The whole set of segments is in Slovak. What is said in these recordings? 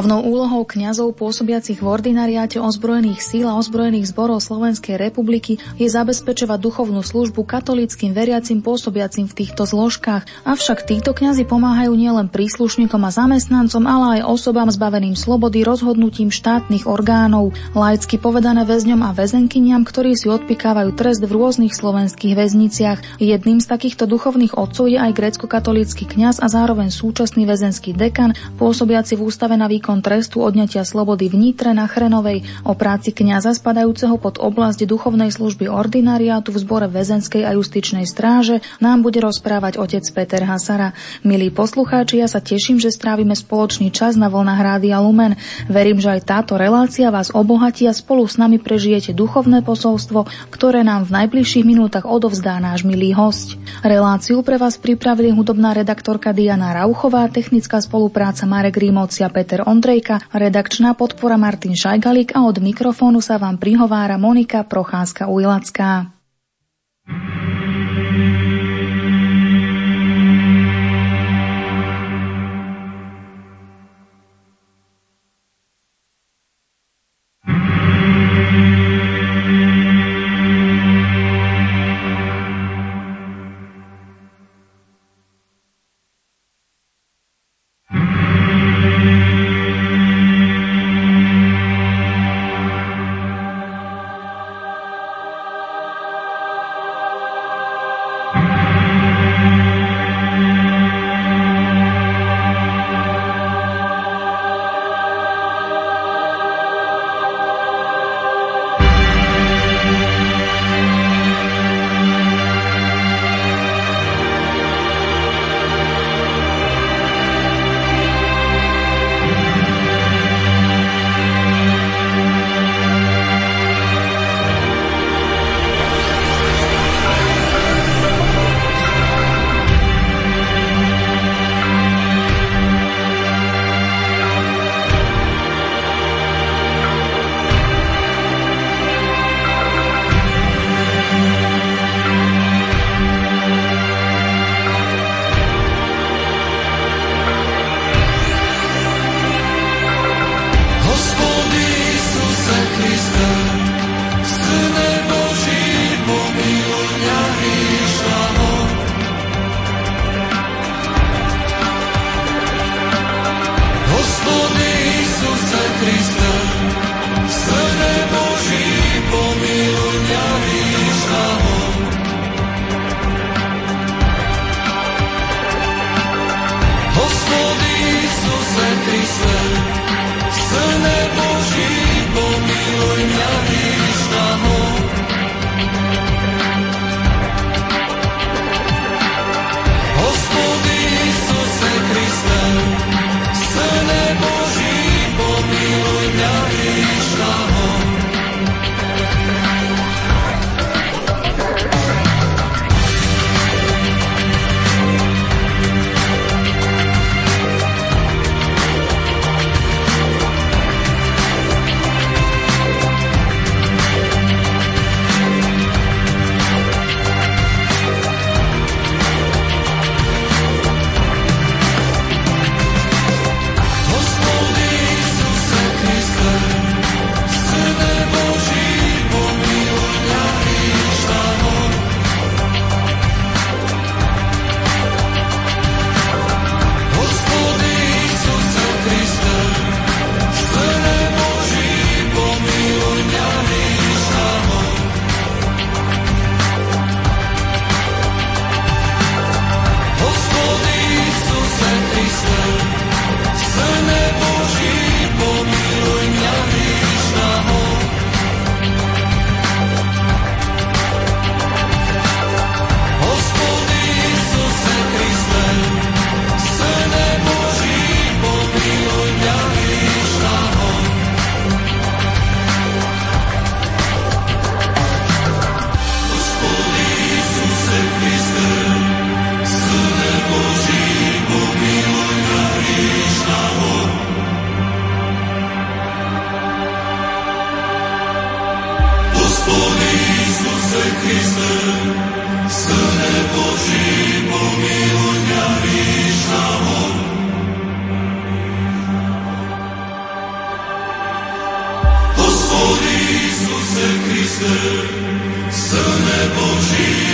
Hlavnou úlohou kňazov pôsobiacich v ordinariáte ozbrojených síl a ozbrojených zborov Slovenskej republiky je zabezpečovať duchovnú službu katolíckým veriacim pôsobiacim v týchto zložkách, avšak títo kňazi pomáhajú nielen príslušníkom a zamestnancom, ale aj osobám zbaveným slobody rozhodnutím štátnych orgánov, laicky povedané väzňom a väzenkyniam, ktorí si odpikávajú trest v rôznych slovenských väzniciach. Jedným z takýchto duchovných otcov je aj grecko-katolícky kňaz a zároveň súčasný väzenský dekan, pôsobiaci v ústave na výkon trestu odňatia slobody v Nitre na Chrenovej o práci kňaza spadajúceho pod oblasť duchovnej služby ordinariátu v zbore väzenskej a justičnej stráže nám bude rozprávať otec Peter Hasara. Milí poslucháči, ja sa teším, že strávime spoločný čas na vlnách Rádia Lumen. Verím, že aj táto relácia vás obohatí a spolu s nami prežijete duchovné posolstvo, ktoré nám v najbližších minútach odovzdá náš milý host. Reláciu pre vás pripravili hudobná redaktorka Diana Rauchová, technická spolupráca Marek Rímovci a Peter Ondrejka, redakčná podpora Martin Šajgalík a od mikrofónu sa vám prihovára Monika Procházka-Ujlacká. Synem Božím.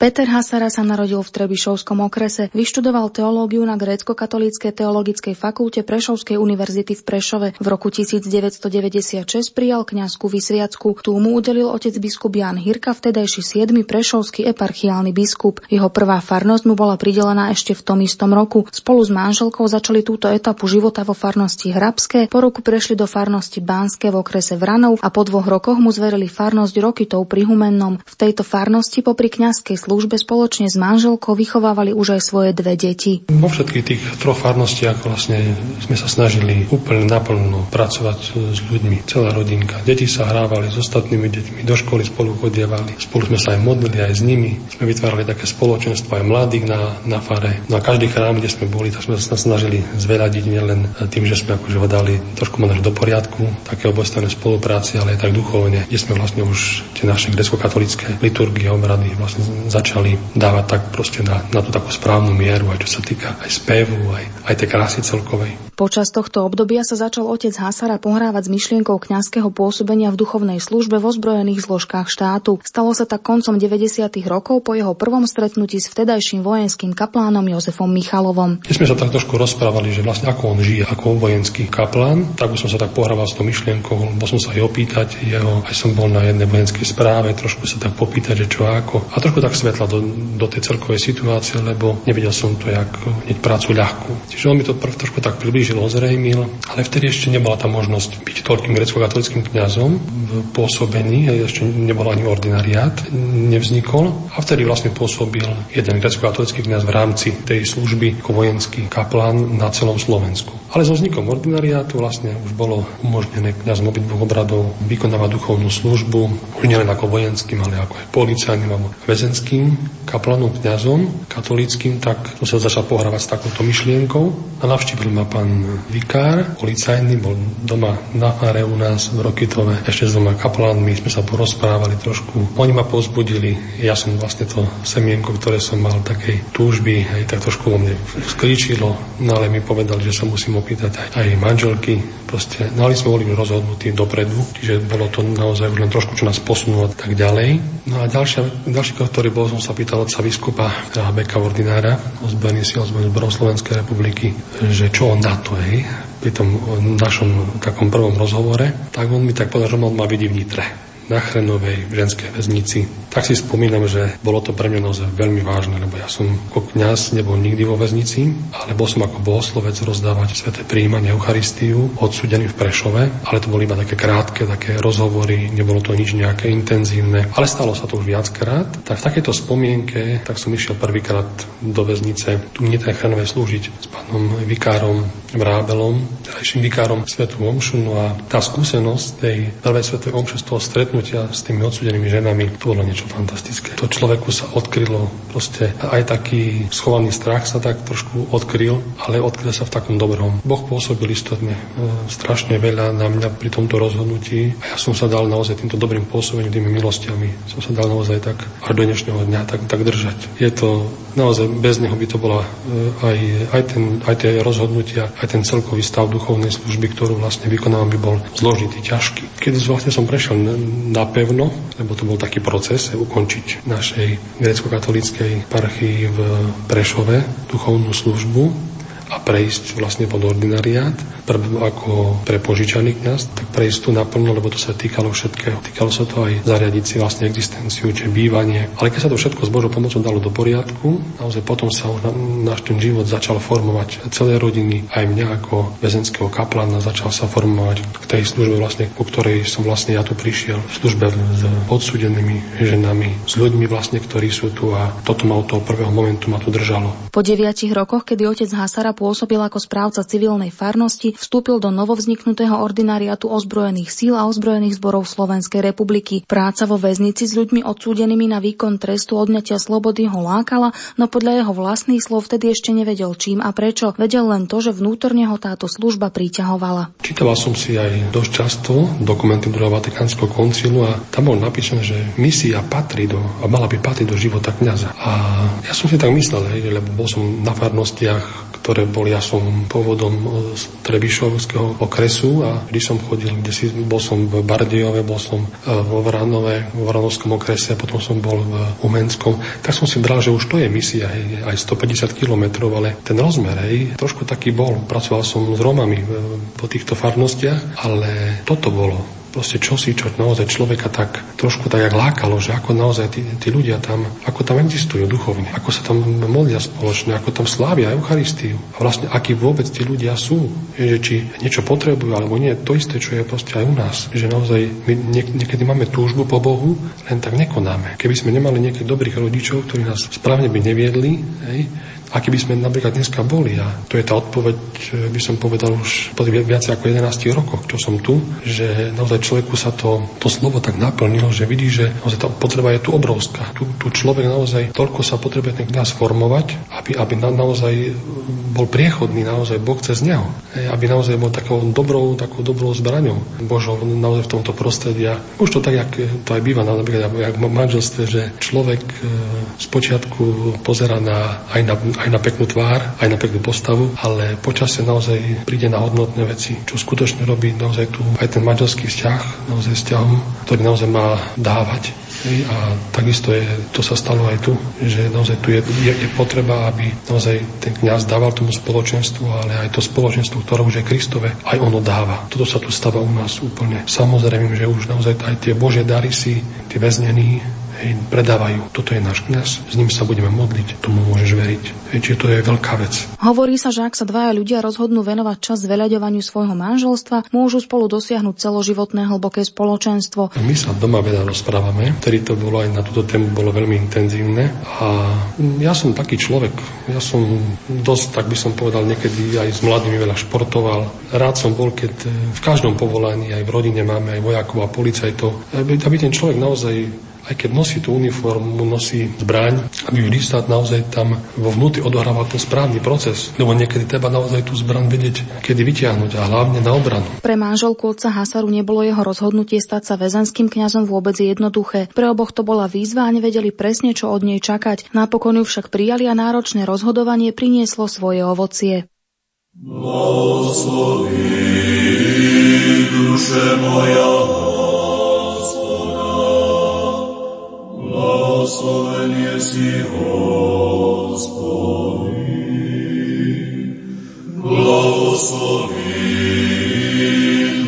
Peter Hasara sa narodil v Trebišovskom okrese, vyštudoval teológiu na grécko-katolíckej teologickej fakulte Prešovskej univerzity v Prešove. V roku 1996 prijal kňazku vysviacku. Tu mu udelil otec biskup Jan Hirka, vtedajší 7. prešovský eparchiálny biskup. Jeho prvá farnosť mu bola pridelená ešte v tom istom roku. Spolu s manželkou začali túto etapu života vo farnosti Hrabské, po roku prešli do farnosti Bánske v okrese Vranov a po dvoch rokoch mu zverili farnosť Rokitov pri Humennom. V tejto farnosti popri kňazskej službe spoločne s manželkou vychovávali už aj svoje dve deti. Vo všetkých tých troch farnostiach vlastne sme sa snažili úplne naplno pracovať s ľuďmi, celá rodinka. Deti sa hrávali s ostatnými deťmi, do školy spolu chodievali, spolu sme sa aj modlili aj s nimi. Sme vytvárali také spoločenstvo aj mladých na, na fare. No a každý chrám, kde sme boli, tak sme sa snažili zveľadiť nielen tým, že sme akože ho dali trošku možno do poriadku, také obojstranné spolupráci, ale aj tak duchovne, kde sme vlastne už tie naše grecko-katolické liturgie, obrady vlastne začali dávať tak proste na, na tú takú správnu mieru, aj čo sa týka aj spevu, aj, aj tej krásy celkovej. Počas tohto obdobia sa začal otec Hasara pohrávať s myšlienkou kňazského pôsobenia v duchovnej službe vo zbrojených zložkách štátu. Stalo sa tak koncom 90. rokov po jeho prvom stretnutí s vtedajším vojenským kaplánom Jozefom Michalovom. Keď sme sa tak trošku rozprávali, že vlastne ako on žije ako vojenský kaplán, tak už som sa tak pohrával s tou myšlienkou, bol som sa aj opýtať jeho, aj som bol na jednej vojenskej správe, trošku sa tak popýtať, že čo ako. A trošku tak svetla do, do tej celkovej situácie, lebo nevedel som to, jak hneď prácu ľahkú. Čiže on mi to prv trošku tak priblížil, ozrejmil, ale vtedy ešte nebola tá možnosť byť toľkým grecko-katolickým kňazom v pôsobení, ešte nebol ani ordinariát, nevznikol a vtedy vlastne pôsobil jeden grecko-katolický kňaz v rámci tej služby ako vojenský kaplán na celom Slovensku. Ale so vznikom ordinariátu vlastne už bolo umožnené kňazom obidvoch obradov vykonávať duchovnú službu, už nielen ako vojenským, ale ako aj policajným alebo väzenským kaplanom, kňazom katolickým, tak som sa začal pohrávať s takouto myšlienkou a navštívil ma pán vikár, policajný, bol doma na fare u nás v Rokitove, ešte s doma kaplanmi, sme sa porozprávali trošku. Oni ma pozbudili, ja som vlastne to semienko, ktoré som mal takej túžby, aj tak trošku vo mne skríčilo, no ale mi povedali, že sa musím opýtať aj, aj manželky. Proste, no ale sme boli rozhodnutí dopredu, čiže bolo to naozaj už len trošku, čo nás posunulo tak ďalej. No a ďalšia, ďalší, ktorý bol, som sa pýtal otca biskupa Beka Ordinára, ozbrojený sil zborov Slovenskej republiky, že čo on na to, hej, pri tom našom takom prvom rozhovore, tak on mi tak povedal, že on ma vidí v Nitre na Chrenovej ženskej väznici tak si spomínam, že bolo to pre mňa naozaj veľmi vážne, lebo ja som ako kňaz nebol nikdy vo väznici, ale bol som ako bohoslovec rozdávať sveté príjmanie Eucharistiu odsudený v Prešove, ale to boli iba také krátke, také rozhovory, nebolo to nič nejaké intenzívne, ale stalo sa to už viackrát. Tak v takejto spomienke tak som išiel prvýkrát do väznice tu Nitre Chrenovej slúžiť s pánom vikárom Vrábelom, terajším vikárom Svetu Omšu. No a tá skúsenosť tej prvej Svetej Omše z toho stretnutia s tými odsudenými ženami, to bolo niečo niečo fantastické. To človeku sa odkrylo, proste aj taký schovaný strach sa tak trošku odkryl, ale odkryl sa v takom dobrom. Boh pôsobil istotne e, strašne veľa na mňa pri tomto rozhodnutí a ja som sa dal naozaj týmto dobrým pôsobením, tými milostiami, som sa dal naozaj tak až do dnešného dňa tak, tak držať. Je to naozaj bez neho by to bola e, aj, aj, ten, aj tie rozhodnutia, aj ten celkový stav duchovnej služby, ktorú vlastne vykonávam, by bol zložitý, ťažký. Keď vlastne som prešiel napevno, lebo to bol taký proces, chce ukončiť našej grecko-katolíckej parchii v Prešove duchovnú službu a prejsť vlastne pod ordinariát prv ako prepožičaný kňaz, tak prejsť tu naplno, lebo to sa týkalo všetkého. Týkalo sa to aj zariadiť si vlastne existenciu, čiže bývanie. Ale keď sa to všetko s Božou pomocou dalo do poriadku, naozaj potom sa náš ten život začal formovať celé rodiny, aj mňa ako väzenského kaplana začal sa formovať k tej službe vlastne, ku ktorej som vlastne ja tu prišiel, v službe s odsúdenými ženami, s ľuďmi vlastne, ktorí sú tu a toto ma od toho prvého momentu ma tu držalo. Po deviatich rokoch, kedy otec Hasara pôsobil ako správca civilnej farnosti, vstúpil do novovzniknutého ordinariatu ozbrojených síl a ozbrojených zborov Slovenskej republiky. Práca vo väznici s ľuďmi odsúdenými na výkon trestu odňatia slobody ho lákala, no podľa jeho vlastných slov vtedy ešte nevedel čím a prečo. Vedel len to, že vnútorne ho táto služba priťahovala. Čítal som si aj dosť často dokumenty druhého Vatikánskeho koncilu a tam bol napísané, že misia patrí do, a mala by patriť do života kniaza. A ja som si tak myslel, hej, lebo bol som na farnostiach ktoré bol, ja som pôvodom z Trebišovského okresu a vždy som chodil, kde si, bol som v Bardejove, bol som vo Vranove, vo Vranovskom okrese, potom som bol v Umenskom, tak som si bral, že už to je misia, hej, aj 150 kilometrov, ale ten rozmer, hej, trošku taký bol. Pracoval som s Romami po týchto farnostiach, ale toto bolo proste čosi, čo naozaj človeka tak trošku tak jak lákalo, že ako naozaj tí, tí ľudia tam, ako tam existujú duchovne, ako sa tam modlia spoločne, ako tam slávia Eucharistiu a vlastne akí vôbec tí ľudia sú, že či niečo potrebujú alebo nie, to isté, čo je proste aj u nás, že naozaj my niek- niekedy máme túžbu po Bohu, len tak nekonáme. Keby sme nemali nejakých dobrých rodičov, ktorí nás správne by neviedli, hej, aký by sme napríklad dneska boli. A to je tá odpoveď, by som povedal už po viac ako 11 rokoch, čo som tu, že naozaj človeku sa to, to slovo tak naplnilo, že vidí, že naozaj tá potreba je tu obrovská. Tu, tu človek naozaj toľko sa potrebuje ten kniaz formovať, aby, aby na, naozaj bol priechodný, naozaj Boh cez neho. Aby naozaj bol takou dobrou, takou dobrou zbraňou Božou naozaj v tomto prostredí. A už to tak, jak to aj býva napríklad jak v manželstve, že človek e, počiatku pozera na, aj na aj na peknú tvár, aj na peknú postavu, ale počasie naozaj príde na hodnotné veci, čo skutočne robí naozaj tu aj ten manželský vzťah, naozaj vzťahom, ktorý naozaj má dávať. A takisto je, to sa stalo aj tu, že naozaj tu je, je, je potreba, aby naozaj ten kňaz dával tomu spoločenstvu, ale aj to spoločenstvo, ktoré už je Kristove, aj ono dáva. Toto sa tu stáva u nás úplne. Samozrejme, že už naozaj aj tie Božie dary si, tie väznení, hej, predávajú. Toto je náš kniaz, s ním sa budeme modliť, tomu môžeš veriť. Hej, čiže to je veľká vec. Hovorí sa, že ak sa dvaja ľudia rozhodnú venovať čas zveľaďovaniu svojho manželstva, môžu spolu dosiahnuť celoživotné hlboké spoločenstvo. My sa doma veľa rozprávame, ktorý to bolo aj na túto tému bolo veľmi intenzívne a ja som taký človek, ja som dosť, tak by som povedal, niekedy aj s mladými veľa športoval. Rád som bol, keď v každom povolaní, aj v rodine máme aj vojakov a policajtov, aby ten človek naozaj aj keď nosí tú uniformu, nosí zbraň, aby sa naozaj tam vo vnútri odohrával ten správny proces. Lebo niekedy treba naozaj tú zbraň vedieť, kedy vytiahnuť a hlavne na obranu. Pre manželku otca Hasaru nebolo jeho rozhodnutie stať sa väzenským kňazom vôbec jednoduché. Pre oboch to bola výzva a nevedeli presne, čo od nej čakať. Napokon ju však prijali a náročné rozhodovanie prinieslo svoje ovocie. Blahosloví duše moja blahosloven si Hospodin. Blahosloví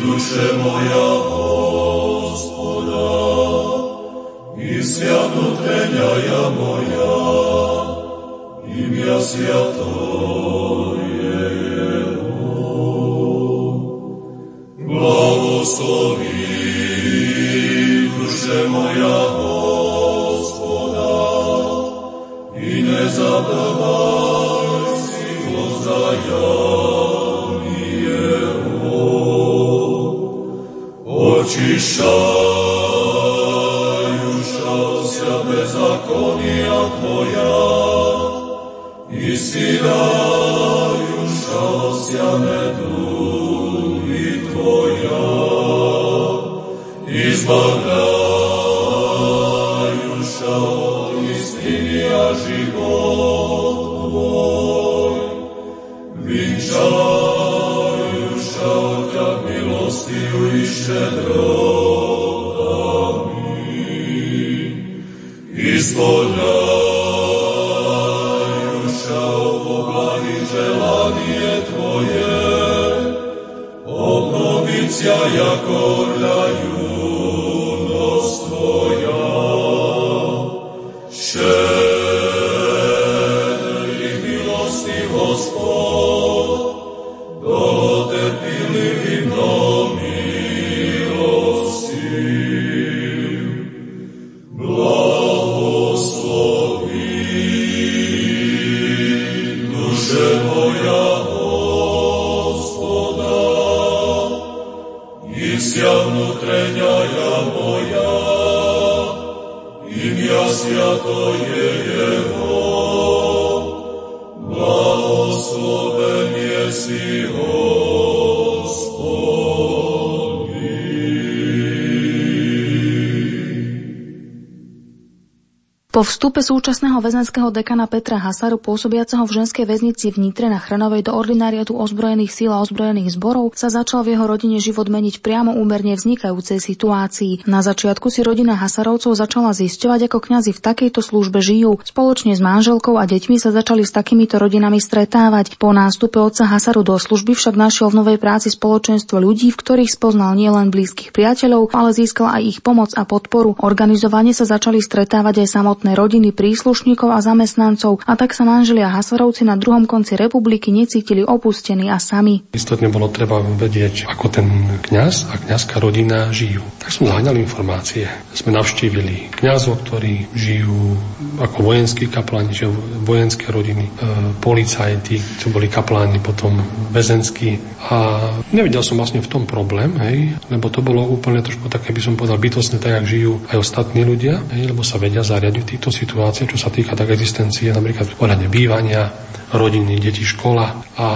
duše moja Hospoda i svjatnutenja ja moja, imja svjato je Jeho. Blahosloví duše moja Hospoda, zadawaj si vzdajanie Jeho. Očišćajuša se bezakonija Tvoja, istirajuša se neduli Tvoja, izbavljajuša for Po vstupe súčasného väzenského dekana Petra Hasaru, pôsobiaceho v ženskej väznici v Nitre na Chranovej do ordinariatu ozbrojených síl a ozbrojených zborov, sa začal v jeho rodine život meniť priamo úmerne vznikajúcej situácii. Na začiatku si rodina Hasarovcov začala zisťovať, ako kňazi v takejto službe žijú. Spoločne s manželkou a deťmi sa začali s takýmito rodinami stretávať. Po nástupe otca Hasaru do služby však našiel v novej práci spoločenstvo ľudí, v ktorých spoznal nielen blízkych priateľov, ale získal aj ich pomoc a podporu. Organizovane sa začali stretávať aj samotné rodiny príslušníkov a zamestnancov a tak sa manželia Hasarovci na druhom konci republiky necítili opustení a sami. Istotne bolo treba vedieť, ako ten kňaz a kňazská rodina žijú. Tak som zaháňal informácie. Sme navštívili kňazov, ktorí žijú ako vojenskí kapláni, že vojenské rodiny, e, policajti, čo boli kapláni, potom väzenskí. A nevidel som vlastne v tom problém, hej, lebo to bolo úplne trošku také, by som povedal, bytostné, tak, jak žijú aj ostatní ľudia, hej, lebo sa vedia zariadiť v týchto situáciách, čo sa týka tak existencie, napríklad ohľadne bývania, rodiny, deti, škola. A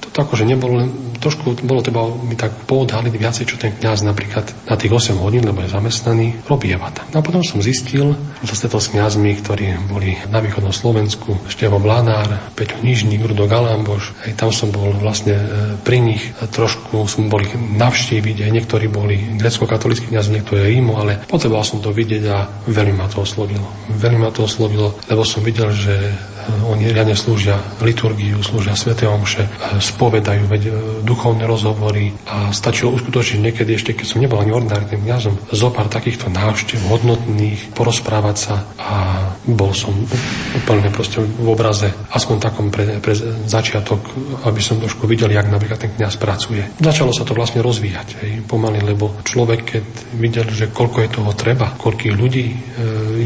to tak, že nebolo len, trošku bolo treba mi tak poodhaliť viacej, čo ten kňaz napríklad na tých 8 hodín, lebo je zamestnaný, robieva tam. No a potom som zistil, že sa s kňazmi, ktorí boli na východnom Slovensku, Števo Blanár, Peťo Nižník, Rudo Galamboš, aj tam som bol vlastne e, pri nich, trošku som boli navštíviť, aj niektorí boli grecko-katolickí kňaz, niektorí Rímo, ale potreboval som to vidieť a veľmi ma to oslovilo. Veľmi ma to oslovilo, lebo som videl, že oni riadne slúžia liturgiu, slúžia Svete Omše, spovedajú veď, e, duchovné rozhovory a stačilo uskutočniť niekedy ešte, keď som nebol ani ordinárnym kňazom, zo pár takýchto návštev hodnotných, porozprávať sa a bol som úplne proste v obraze, aspoň takom pre, pre začiatok, aby som trošku videl, jak napríklad ten kňaz pracuje. Začalo sa to vlastne rozvíjať hej, pomaly, lebo človek, keď videl, že koľko je toho treba, koľkých ľudí e,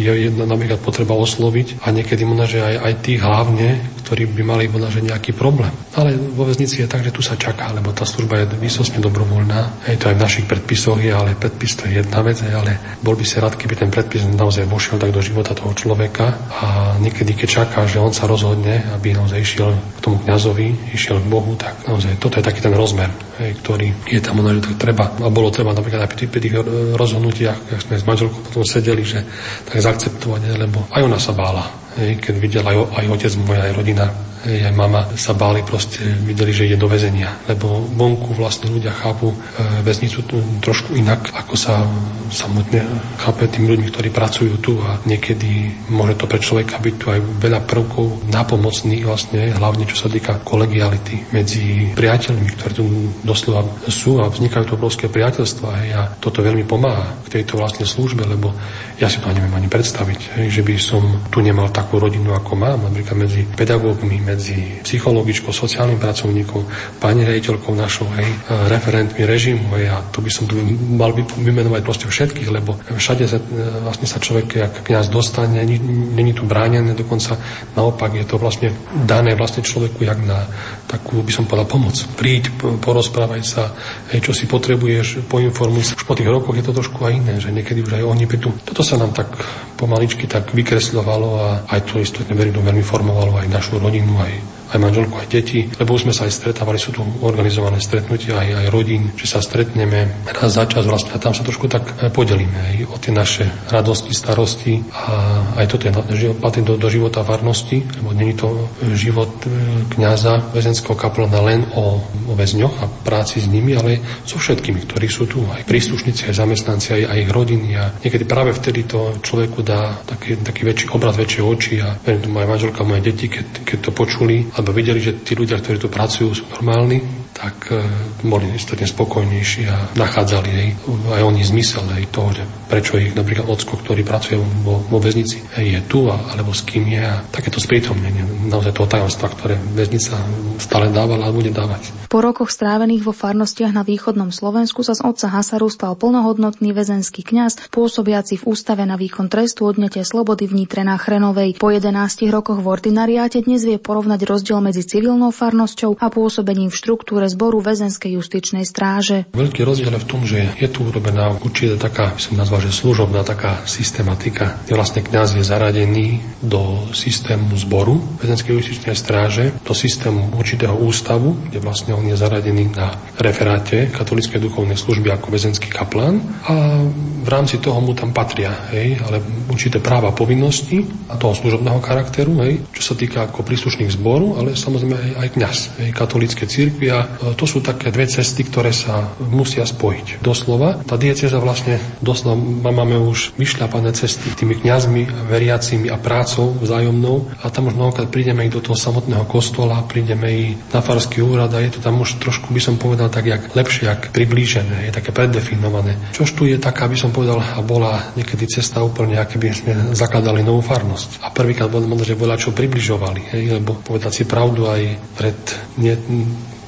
je jedna napríklad potreba osloviť a niekedy možno, že aj, aj tých hlavne, ktorí by mali možno, že nejaký problém. Ale vo väznici je tak, že tu sa čaká, lebo tá služba je výsostne dobrovoľná. Je to aj v našich predpisoch, je, ale predpis to je jedna vec, ale bol by si rád, keby ten predpis naozaj vošiel tak do života toho človeka a niekedy, keď čaká, že on sa rozhodne, aby naozaj išiel k tomu kňazovi, išiel k Bohu, tak naozaj toto je taký ten rozmer, hej, ktorý je tam možno, že tak treba. A bolo treba napríklad aj pri tých rozhodnutiach, keď sme s manželkou potom sedeli, že tak zaakceptovať, lebo aj ona sa bála keď videl aj, aj otec môj, aj rodina aj mama sa báli proste, videli, že ide do väzenia. Lebo vonku vlastne ľudia chápu e, väznicu trošku inak, ako sa samotne chápe tým ľuďmi, ktorí pracujú tu a niekedy môže to pre človeka byť tu aj veľa prvkov napomocných vlastne, hlavne čo sa týka kolegiality medzi priateľmi, ktorí tu doslova sú a vznikajú to obrovské priateľstva a toto veľmi pomáha k tejto vlastne službe, lebo ja si to neviem ani predstaviť, že by som tu nemal takú rodinu, ako mám, napríklad medzi pedagógmi, medzi psychologičkou, sociálnym pracovníkom, pani rejiteľkou našou, hej, referentmi režimu, hej, a tu by som tu mal vymenovať proste všetkých, lebo všade sa, e, vlastne sa človek, ak kniaz dostane, není tu bránené, dokonca naopak je to vlastne dané vlastne človeku jak na takú, by som povedal, pomoc. Príď, porozprávaj sa, hej, čo si potrebuješ, poinformuj sa. Už po tých rokoch je to trošku aj iné, že niekedy už aj oni prídu. Toto sa nám tak pomaličky tak vykresľovalo a aj to istotne verím, veľmi formovalo aj našu rodinu, aj aj manželku, aj deti, lebo už sme sa aj stretávali, sú tu organizované stretnutia aj, aj rodín, že sa stretneme raz za čas vlastne a tam sa trošku tak e, podelíme aj o tie naše radosti, starosti a aj toto je patrí do, do života varnosti, lebo není to život e, kňaza, väzenského kaplana len o, o väzňoch a práci s nimi, ale so všetkými, ktorí sú tu, aj príslušníci, aj zamestnanci, aj, aj ich rodiny a niekedy práve vtedy to človeku dá taký, taký väčší obraz, väčšie oči a aj manželka, moje deti, keď, keď to počuli alebo videli, že tí ľudia, ktorí tu pracujú, sú normálni, tak e, boli istotne spokojnejší a nachádzali aj, aj oni zmysel aj toho, že prečo ich napríklad ocko, ktorý pracuje vo, vo väznici, je tu a, alebo s kým je a takéto sprítomnenie naozaj toho tajomstva, ktoré väznica stále dávala a bude dávať. Po rokoch strávených vo farnostiach na východnom Slovensku sa z otca Hasaru stal plnohodnotný väzenský kňaz, pôsobiaci v ústave na výkon trestu odňatia slobody v Nitre na Chrenovej. Po 11 rokoch v ordinariáte dnes vie porovnať rozdiel medzi civilnou farnosťou a pôsobením v štruktúre zboru väzenskej justičnej stráže. Veľký rozdiel je v tom, že je tu urobená určite taká, by som nazval, že služobná taká systematika, kde vlastne kňaz je zaradený do systému zboru väzenskej justičnej stráže, do systému určitého ústavu, kde vlastne on je zaradený na referáte katolíckej duchovnej služby ako väzenský kaplán a v rámci toho mu tam patria, hej, ale určité práva povinnosti a toho služobného charakteru, hej, čo sa týka ako príslušných zboru, ale samozrejme aj, aj kňaz, hej, katolícke církvy a to sú také dve cesty, ktoré sa musia spojiť. Doslova, tá dieceza vlastne, doslova máme už vyšľapané cesty tými kňazmi, veriacimi a prácou vzájomnou a tam už mnohokrát prídeme i do toho samotného kostola, prídeme i na farský úrad a je to tam už trošku, by som povedal, tak jak lepšie, jak priblížené, je také predefinované. Čož tu je taká, by som povedal, a bola niekedy cesta úplne, aké by sme zakladali novú farnosť. A prvýkrát možno, že veľa čo približovali, hej, lebo povedať si pravdu aj pred nie,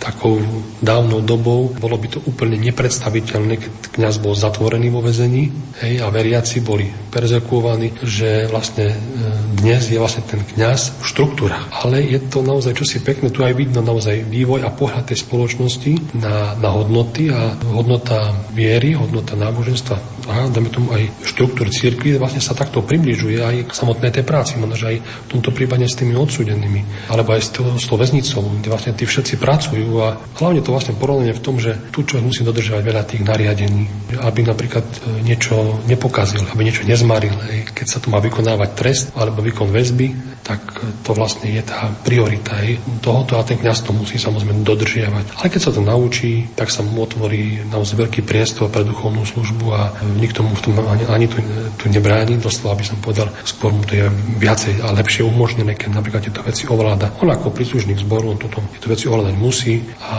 takou dávnou dobou. Bolo by to úplne nepredstaviteľné, keď kňaz bol zatvorený vo vezení hej, a veriaci boli perzekúvaní, že vlastne e, dnes je vlastne ten kňaz štruktúra. Ale je to naozaj čosi pekné, tu aj vidno naozaj vývoj a pohľad tej spoločnosti na, na hodnoty a hodnota viery, hodnota náboženstva a dáme tomu aj štruktúr cirkvi, vlastne sa takto približuje aj k samotnej tej práci, možno aj v tomto prípade s tými odsudenými, alebo aj s tou, s kde vlastne tí všetci pracujú a hlavne to vlastne porovnanie v tom, že tu človek musí dodržovať veľa tých nariadení, aby napríklad e, niečo nepokazil, aby niečo nezmaril. Keď sa tu má vykonávať trest alebo výkon väzby, tak to vlastne je tá priorita aj tohoto a ten kňaz to musí samozrejme dodržiavať. Ale keď sa to naučí, tak sa mu otvorí naozaj veľký priestor pre duchovnú službu a nikto mu v tom ani, ani tu, tu nebráni, doslova by som povedal, skôr mu to je viacej a lepšie umožnené, keď napríklad tieto veci ovláda. On ako príslušník zboru, on toto, tieto veci ovládať musí a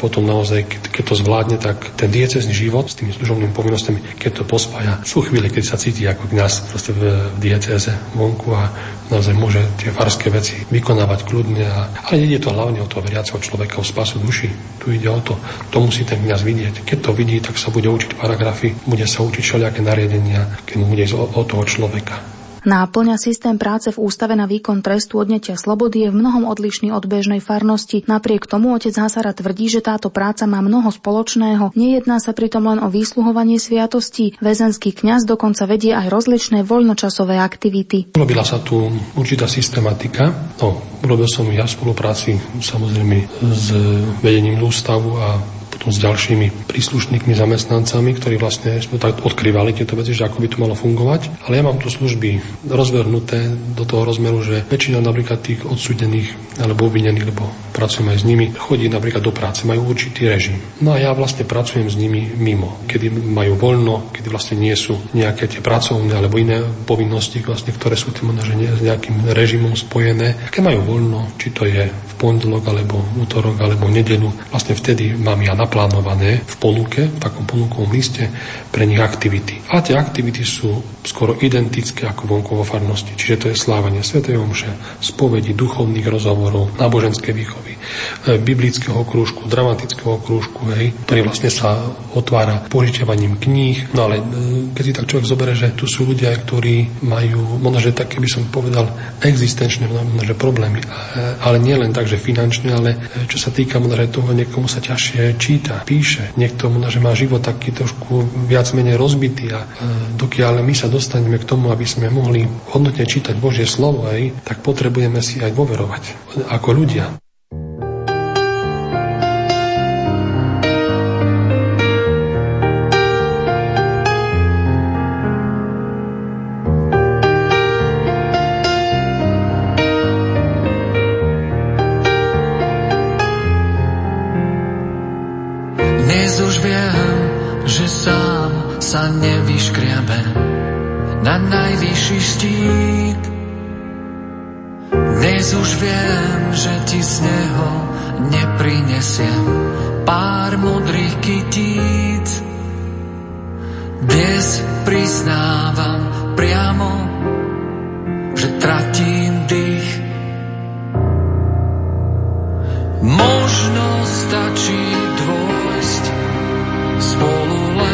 potom naozaj, keď, keď to zvládne, tak ten diecezný život s tými služobnými povinnosťami, keď to pospája, sú chvíle, keď sa cíti ako proste v, v dieceze vonku a naozaj môže tie farské veci vykonávať kľudne. A, ale ide to hlavne o toho veriaceho človeka, o spasu duši. Tu ide o to, to musí ten kňaz vidieť. Keď to vidí, tak sa bude učiť paragrafy, bude sa učiť všelijaké nariadenia, keď mu bude ísť o, o toho človeka. Náplňa systém práce v Ústave na výkon trestu odnetia slobody je v mnohom odlišný od bežnej farnosti. Napriek tomu otec Hasara tvrdí, že táto práca má mnoho spoločného. Nejedná sa pritom len o výsluhovanie sviatostí. Väzenský kňaz dokonca vedie aj rozličné voľnočasové aktivity. Robila sa tu určitá systematika. No, urobil som ja v spolupráci samozrejme s vedením ústavu a potom s ďalšími príslušníkmi, zamestnancami, ktorí vlastne sme tak odkrývali tieto veci, že ako by to malo fungovať. Ale ja mám tu služby rozvernuté do toho rozmeru, že väčšina napríklad tých odsudených alebo obvinených, lebo pracujem aj s nimi, chodí napríklad do práce, majú určitý režim. No a ja vlastne pracujem s nimi mimo, kedy majú voľno, kedy vlastne nie sú nejaké tie pracovné alebo iné povinnosti, vlastne, ktoré sú tým s nejakým režimom spojené. Keď majú voľno, či to je pondelok alebo útorok alebo nedelu, vlastne vtedy mám ja naplánované v ponuke, v takom ponukovom liste pre nich aktivity. A tie aktivity sú skoro identické ako vonku vo farnosti. Čiže to je slávanie Sv. Omše, spovedi, duchovných rozhovorov, náboženské výchovy, biblického krúžku, dramatického krúžku, hej, ktorý vlastne sa otvára požičiavaním kníh. No ale e, keď si tak človek zoberie, že tu sú ľudia, ktorí majú, možno, že také by som povedal, existenčné možno, že problémy, e, ale nie len tak, že finančne, ale čo sa týka možno, že toho, niekomu sa ťažšie číta, píše, niekto možno, že má život taký trošku viac menej rozbitý a dokiaľ my sa dostaneme k tomu, aby sme mohli hodnotne čítať Božie slovo, aj, tak potrebujeme si aj dôverovať ako ľudia. Už viem, že ti z neho neprinesiem pár modrých kytíc. Dnes priznávam priamo, že tratím dých. Možno stačí dvojsť spolu len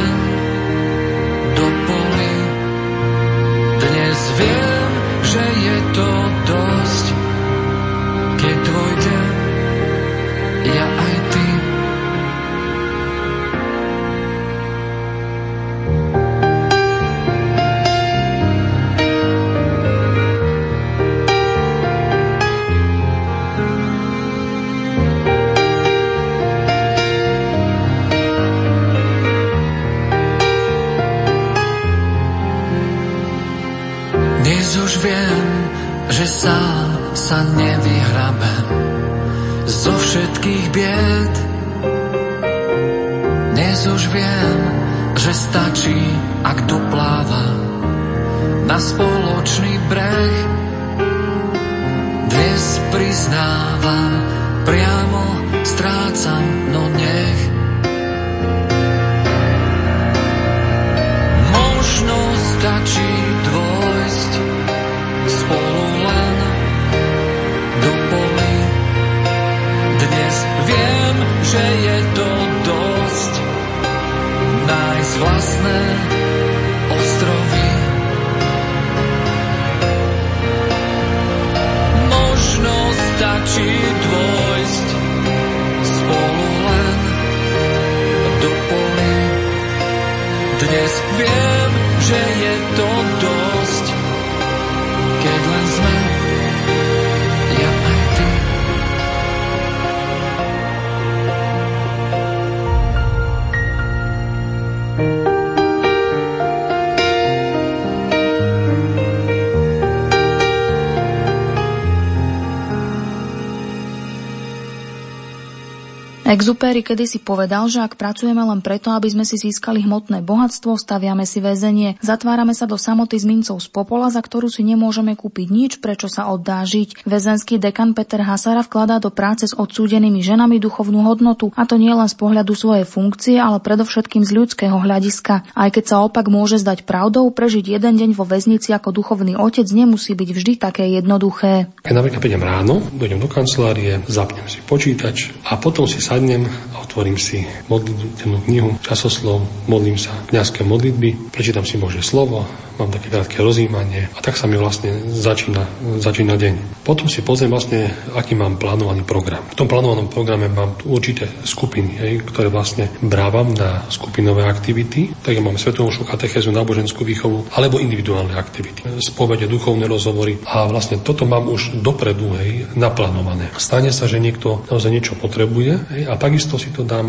Exupéry kedysi povedal, že ak pracujeme len preto, aby sme si získali hmotné bohatstvo, staviame si väzenie, zatvárame sa do samoty s mincov z popola, za ktorú si nemôžeme kúpiť nič, prečo sa oddá žiť. Väzenský dekan Peter Hasara vkladá do práce s odsúdenými ženami duchovnú hodnotu, a to nie len z pohľadu svojej funkcie, ale predovšetkým z ľudského hľadiska. Aj keď sa opak môže zdať pravdou, prežiť jeden deň vo väznici ako duchovný otec nemusí byť vždy také jednoduché. Keď napríklad prídem ráno, dojdem do kancelárie, zapnem si počítač a potom si sadnem a otvorím si modlitebnú knihu, časoslov, modlím sa kniazské modlitby, prečítam si Božie slovo, mám také krátke rozjímanie a tak sa mi vlastne začína, začína deň. Potom si pozriem vlastne, aký mám plánovaný program. V tom plánovanom programe mám určité skupiny, hej, ktoré vlastne brávam na skupinové aktivity, tak ja mám svetovú katechézu, náboženskú výchovu alebo individuálne aktivity, spovede, duchovné rozhovory a vlastne toto mám už dopredu hej, naplánované. Stane sa, že niekto naozaj niečo potrebuje hej, a takisto si to dám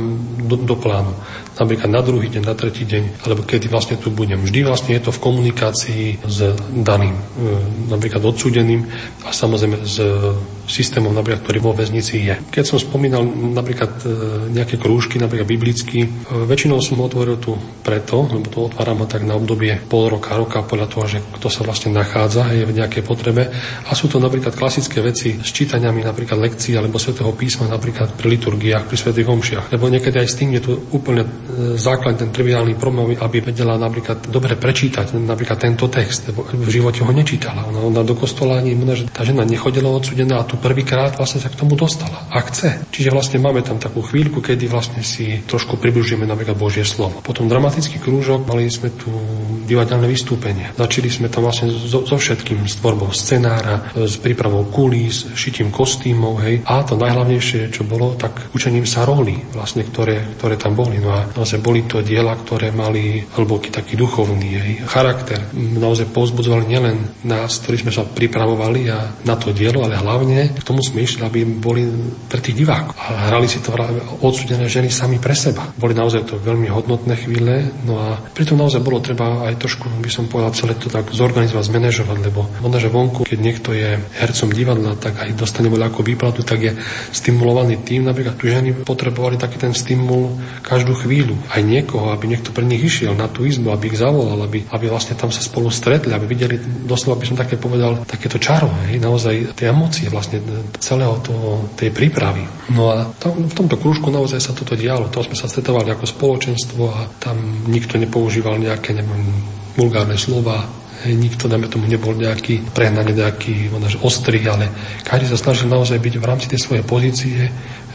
do, do plánu. Napríklad na druhý deň, na tretí deň, alebo kedy vlastne tu budem. Vždy vlastne je to v komunikácii s daným, e, napríklad odsúdeným a samozrejme s systémom, napríklad, ktorý vo väznici je. Keď som spomínal napríklad e, nejaké krúžky, napríklad biblicky, e, väčšinou som otvoril tu preto, lebo to otváram ho tak na obdobie pol roka, roka podľa toho, že kto sa vlastne nachádza, je v nejakej potrebe. A sú to napríklad klasické veci s čítaniami napríklad lekcií alebo svätého písma napríklad pri liturgiách, pri svätých homšiach. Lebo niekedy aj s tým je tu úplne e, základný ten triviálny problém, aby vedela napríklad dobre prečítať napríklad tento text, lebo v živote ho nečítala. Ona, ona do kostola ani že tá žena nechodila odsudená a tu prvýkrát vlastne sa k tomu dostala. A chce. Čiže vlastne máme tam takú chvíľku, kedy vlastne si trošku približujeme napríklad Božie slovo. Potom dramatický krúžok, mali sme tu divadelné vystúpenie. Začali sme tam vlastne so, so všetkým, s tvorbou scenára, s prípravou kulís, šitím kostýmov, hej. A to najhlavnejšie, čo bolo, tak učením sa roli, vlastne, ktoré, ktoré tam boli. No a naozaj boli to diela, ktoré mali hlboký taký duchovný hej, charakter. Naozaj povzbudzovali nielen nás, ktorí sme sa pripravovali a na to dielo, ale hlavne k tomu išli, aby boli pre tých divákov. A hrali si to odsudené ženy sami pre seba. Boli naozaj to veľmi hodnotné chvíle, no a pritom naozaj bolo treba aj trošku, by som povedal, celé to tak zorganizovať, zmanéžovať, lebo možno, že vonku, keď niekto je hercom divadla, tak aj dostane ako výplatu, tak je stimulovaný tým, napríklad tu ženy potrebovali taký ten stimul každú chvíľu. Aj niekoho, aby niekto pre nich išiel na tú izbu, aby ich zavolal, aby, aby vlastne tam sa spolu stretli, aby videli, doslova by som také povedal, takéto čaro, hej, naozaj tie emócie vlastne celého toho, tej prípravy. No a to, v tomto krúžku naozaj sa toto dialo. To sme sa stretovali ako spoločenstvo a tam nikto nepoužíval nejaké, neviem, vulgárne slova, nikto, dáme tomu, nebol nejaký prehnane nejaký ostrý, ale každý sa snažil naozaj byť v rámci tej svojej pozície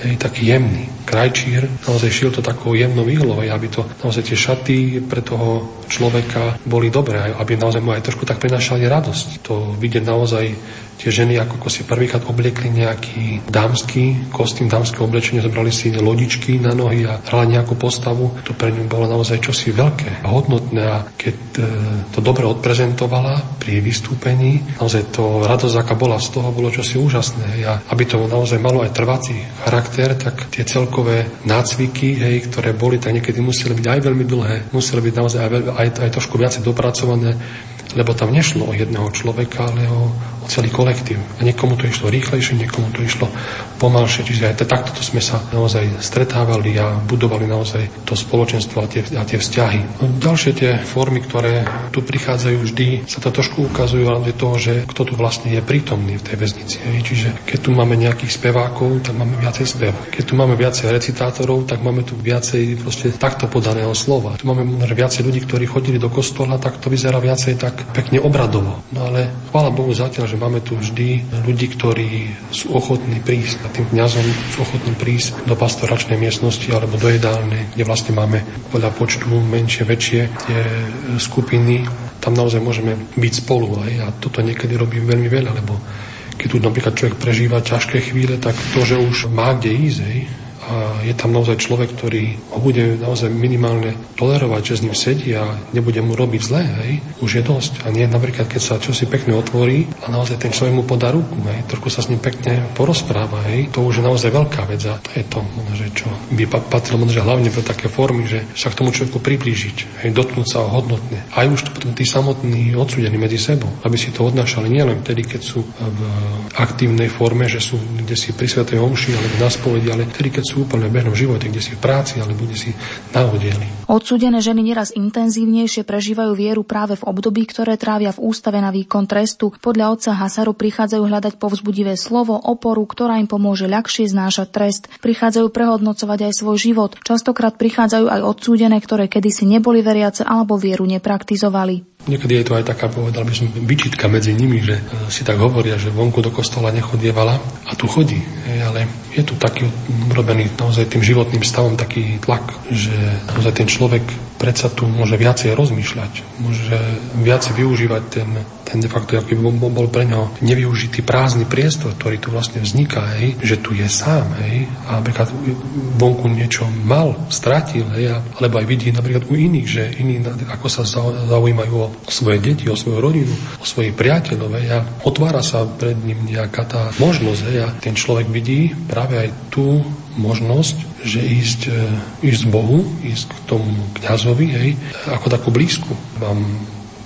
hej, taký jemný. Krajčír naozaj šiel to takou jemnou ihlou, aby to naozaj tie šaty pre toho človeka boli dobré, aby naozaj mu aj trošku tak prinašali radosť. To vidieť naozaj tie ženy ako si prvýkrát obliekli nejaký dámsky kostým, dámske oblečenie, zobrali si lodičky na nohy a hrali nejakú postavu. To pre ňu bolo naozaj čosi veľké a hodnotné a keď e, to dobre odprezentovala pri vystúpení, naozaj to radosť, aká bola z toho, bolo čosi úžasné. A aby to naozaj malo aj trvací charakter, tak tie celkové nácviky, hej, ktoré boli, tak niekedy museli byť aj veľmi dlhé, museli byť naozaj aj, aj, aj trošku viacej dopracované lebo tam nešlo o jedného človeka, ale o celý kolektív. A niekomu to išlo rýchlejšie, niekomu to išlo pomalšie. Čiže aj takto sme sa naozaj stretávali a budovali naozaj to spoločenstvo a tie, a tie vzťahy. No, ďalšie tie formy, ktoré tu prichádzajú vždy, sa to trošku ukazujú ale toho, že kto tu vlastne je prítomný v tej väznici. Čiže keď tu máme nejakých spevákov, tak máme viacej spev. Keď tu máme viacej recitátorov, tak máme tu viacej proste takto podaného slova. Tu máme viacej ľudí, ktorí chodili do kostola, tak to vyzerá viacej tak pekne obradovo. No ale chvála Bohu zatiaľ, že máme tu vždy ľudí, ktorí sú ochotní prísť a tým kňazom sú ochotní prísť do pastoračnej miestnosti alebo do jedálnej, kde vlastne máme podľa počtu menšie, väčšie tie skupiny. Tam naozaj môžeme byť spolu aj a toto niekedy robí veľmi veľa, lebo keď tu napríklad človek prežíva ťažké chvíle, tak to, že už má kde ísť, a je tam naozaj človek, ktorý ho bude naozaj minimálne tolerovať, že s ním sedí a nebude mu robiť zle, hej, už je dosť. A nie napríklad, keď sa čosi pekne otvorí a naozaj ten človek mu podá ruku, hej, trošku sa s ním pekne porozpráva, hej, to už je naozaj veľká vec a to je to, že čo by patrilo možno, hlavne do také formy, že sa k tomu človeku priblížiť, hej, dotknúť sa ho hodnotne. Aj už to potom tí samotní odsúdení medzi sebou, aby si to odnášali nielen vtedy, keď sú v aktívnej forme, že sú kde si pri Svetej Omši alebo na spovedi, ale vtedy, keď sú úplne v bežnom živote, kde si v práci alebo kde si na oddieli. Odsúdené ženy neraz intenzívnejšie prežívajú vieru práve v období, ktoré trávia v ústave na výkon trestu. Podľa otca Hasaru prichádzajú hľadať povzbudivé slovo, oporu, ktorá im pomôže ľahšie znášať trest. Prichádzajú prehodnocovať aj svoj život. Častokrát prichádzajú aj odsúdené, ktoré kedysi neboli veriace alebo vieru nepraktizovali. Niekedy je to aj taká, povedal by som, vyčitka medzi nimi, že e, si tak hovoria, že vonku do kostola nechodievala a tu chodí. Ale je tu taký urobený naozaj tým životným stavom taký tlak, že naozaj ten človek predsa tu môže viacej rozmýšľať, môže viacej využívať ten, ten de facto, aký bol, bol pre neho nevyužitý prázdny priestor, ktorý tu vlastne vzniká, hej, že tu je sám, hej, a napríklad vonku niečo mal, stratil, hej, alebo aj vidí napríklad u iných, že iní ako sa zaujímajú o svoje deti, o svoju rodinu, o svojich priateľov, hej, a otvára sa pred ním nejaká tá možnosť, hej, a ten človek vidí práve aj tú možnosť, že ísť, e, ísť Bohu, ísť k tomu kňazovi, hej, ako takú blízku. Mám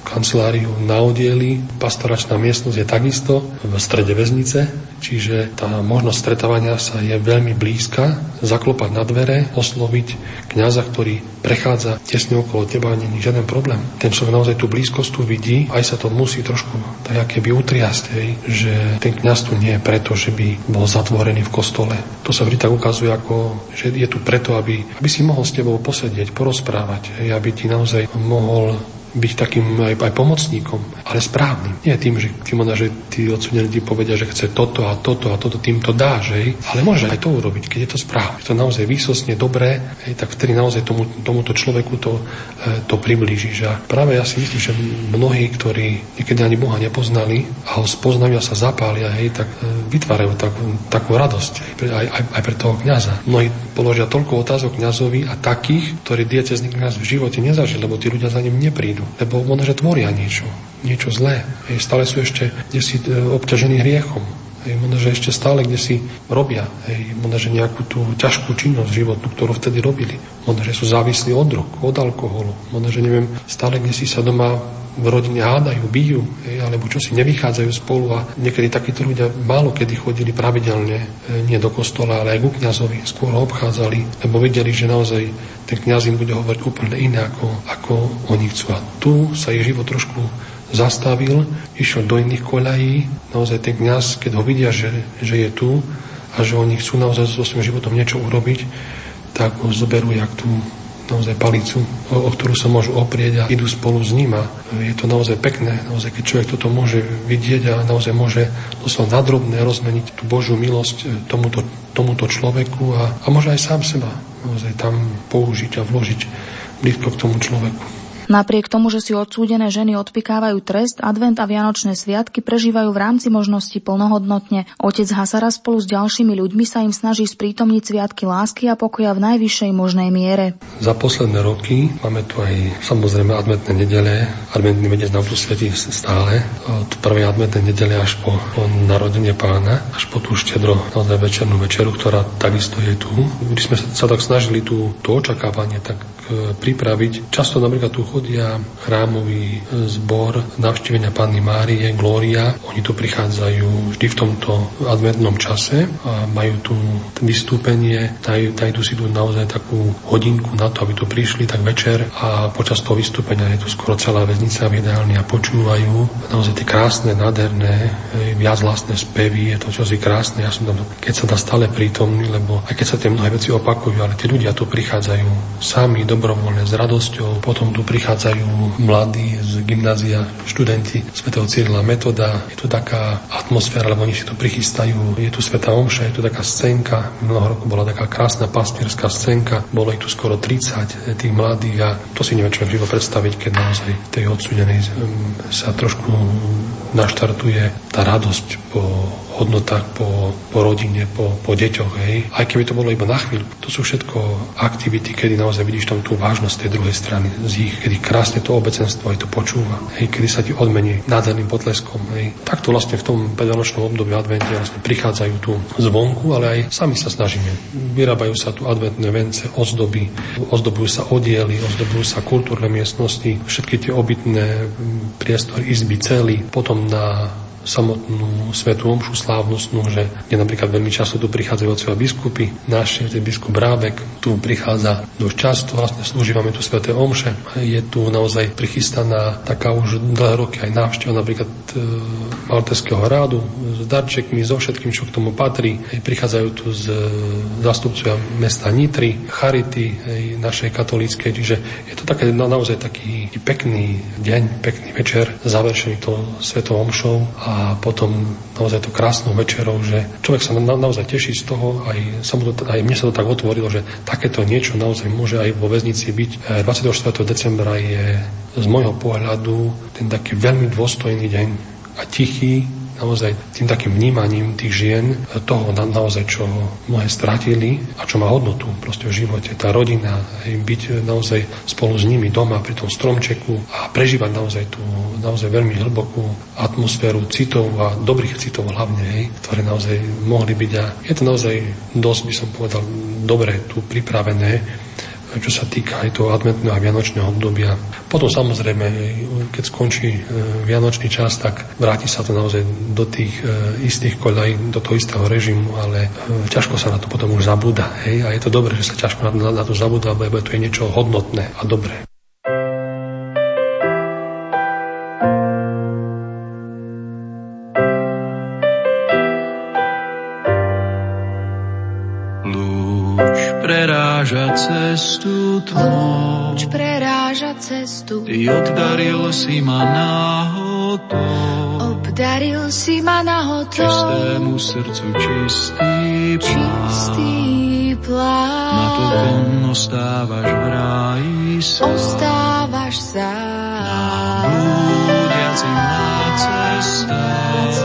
kanceláriu na odieli, pastoračná miestnosť je takisto v strede väznice, čiže tá možnosť stretávania sa je veľmi blízka, zaklopať na dvere, osloviť kňaza, ktorý prechádza tesne okolo teba, není žiaden problém. Ten človek naozaj tú blízkosť tu vidí, aj sa to musí trošku tak keby utriasť, že ten kňaz tu nie je preto, že by bol zatvorený v kostole. To sa vždy tak ukazuje, ako, že je tu preto, aby, aby si mohol s tebou posedieť, porozprávať, aby ti naozaj mohol byť takým aj, aj pomocníkom, ale správnym. Nie tým, že možno, že tí odsudení ti povedia, že chce toto a toto a toto, tým to dá, že? ale môže aj to urobiť, keď je to správne. Je to naozaj výsostne dobré, hej, tak vtedy naozaj tomu, tomuto človeku to, e, to priblížiš. A práve ja si myslím, že mnohí, ktorí niekedy ani Boha nepoznali a ho spoznajú a sa zapália, hej, tak e, vytvárajú takú, takú radosť aj, aj, aj, aj pre toho kniaza. Mnohí položia toľko otázok kňazovi a takých, ktorí diecezný kniaz v živote nezažil, lebo tí ľudia za ním neprídu lebo možno, že tvoria niečo, niečo zlé. Hej, stále sú ešte kde si e, obťažení hriechom. Hej, možno, že ešte stále kde si robia. Hej, možno, že nejakú tú ťažkú činnosť životnú, ktorú vtedy robili. Možno, že sú závislí od drog, od alkoholu. Možno, že neviem, stále kde si sa doma v rodine hádajú, bijú, hej, alebo čo si nevychádzajú spolu a niekedy takíto ľudia málo kedy chodili pravidelne, e, nie do kostola, ale aj ku kniazovi, skôr ho obchádzali, lebo vedeli, že naozaj ten kniaz im bude hovoriť úplne iné, ako, ako oni chcú. A tu sa ich život trošku zastavil, išiel do iných koľají. Naozaj ten kniaz, keď ho vidia, že, že je tu a že oni chcú naozaj so svojím životom niečo urobiť, tak ho zoberú jak tú naozaj palicu, o, o ktorú sa môžu oprieť a idú spolu s ním. Je to naozaj pekné, naozaj, keď človek toto môže vidieť a naozaj môže doslova nadrobné rozmeniť tú Božiu milosť e, tomuto, tomuto človeku a, a môže aj sám seba naozaj tam použiť a vložiť blízko k tomu človeku. Napriek tomu, že si odsúdené ženy odpikávajú trest, advent a vianočné sviatky prežívajú v rámci možnosti plnohodnotne. Otec Hasara spolu s ďalšími ľuďmi sa im snaží sprítomniť sviatky lásky a pokoja v najvyššej možnej miere. Za posledné roky máme tu aj samozrejme adventné nedele. Adventný vedec nám tu stále. Od prvej adventnej nedele až po, po narodenie pána, až po tú štedro večernú večeru, ktorá takisto je tu. Když sme sa tak snažili tú, to očakávanie tak pripraviť. Často napríklad tu chodia chrámový zbor navštívenia Panny Márie, Gloria. Oni tu prichádzajú vždy v tomto adventnom čase a majú tu vystúpenie, dajú si tu naozaj takú hodinku na to, aby tu prišli tak večer a počas toho vystúpenia je tu skoro celá väznica v ideálne a počúvajú naozaj tie krásne, nádherné, viac vlastné spevy, je to čosi krásne. Ja som tam, keď sa dá stále prítomný, lebo aj keď sa tie mnohé veci opakujú, ale tí ľudia tu prichádzajú sami, dobrovoľne, s radosťou, potom tu prichádzajú mladí z gymnázia, študenti svätého Cyrila Metoda, je tu taká atmosféra, lebo oni si tu prichystajú, je tu Sveta Omša, je tu taká scénka, minulého roku bola taká krásna pastierská scénka, bolo ich tu skoro 30 tých mladých a to si neviem človek živo predstaviť, keď naozaj tej odsudenej sa trošku naštartuje tá radosť po hodnotách, po, po rodine, po, po deťoch. Hej. Aj keby to bolo iba na chvíľu. To sú všetko aktivity, kedy naozaj vidíš tam tú vážnosť tej druhej strany z ich, kedy krásne to obecenstvo aj to počúva, hej, kedy sa ti odmení nádherným potleskom. Hej. Takto vlastne v tom predvianočnom období advente vlastne prichádzajú tu zvonku, ale aj sami sa snažíme. Vyrábajú sa tu adventné vence, ozdoby, ozdobujú sa odiely, ozdobujú sa kultúrne miestnosti, všetky tie obytné priestory, izby, celý. Potom na samotnú svetú omšu slávnostnú, že kde napríklad veľmi často tu prichádzajú otcovia biskupy. Náš je biskup Brábek tu prichádza dosť často, vlastne slúživame tu sveté omše. Je tu naozaj prichystaná taká už dlhé roky aj návšteva napríklad e, Malteského rádu s darčekmi, so všetkým, čo k tomu patrí. Prichádzajú tu z zastupcovia mesta Nitry, Charity našej katolíckej, čiže je to také, naozaj taký pekný deň, pekný večer, završený to svetou omšou a a potom naozaj to krásnou večerou, že človek sa na, naozaj teší z toho, aj, sa to, aj mne sa to tak otvorilo, že takéto niečo naozaj môže aj vo väznici byť. 24. E, decembra je z môjho pohľadu ten taký veľmi dôstojný deň a tichý, naozaj tým takým vnímaním tých žien toho na, naozaj, čo mnohé stratili a čo má hodnotu proste v živote. Tá rodina, byť naozaj spolu s nimi doma pri tom stromčeku a prežívať naozaj tú naozaj veľmi hlbokú atmosféru citov a dobrých citov hlavne, hej, ktoré naozaj mohli byť a je to naozaj dosť, by som povedal, dobre tu pripravené čo sa týka aj toho adventného a vianočného obdobia. Potom samozrejme, keď skončí e, vianočný čas, tak vráti sa to naozaj do tých e, istých koľají, do toho istého režimu, ale e, ťažko sa na to potom už zabúda. Hej? A je to dobré, že sa ťažko na, na to zabúda, lebo to je niečo hodnotné a dobré. Cestu tvoj. Lúč preráža cestu. Ty obdaril si ma náhodou. Obdaril si ma náhodou. Čistému srdcu čistý plán. Čistý plán. Napokon ostávaš v ráji sám. Ostávaš sám. Blúdiacim na cestách.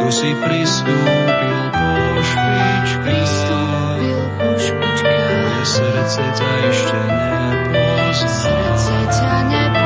Tu si pristúpil srdce ťa ešte nepozná. Srdce ťa nepozná.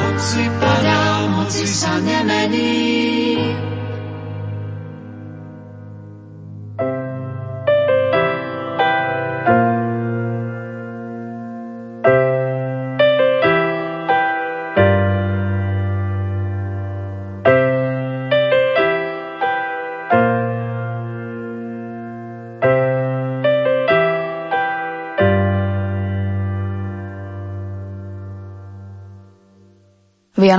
hoci padám, hoci sa nemením.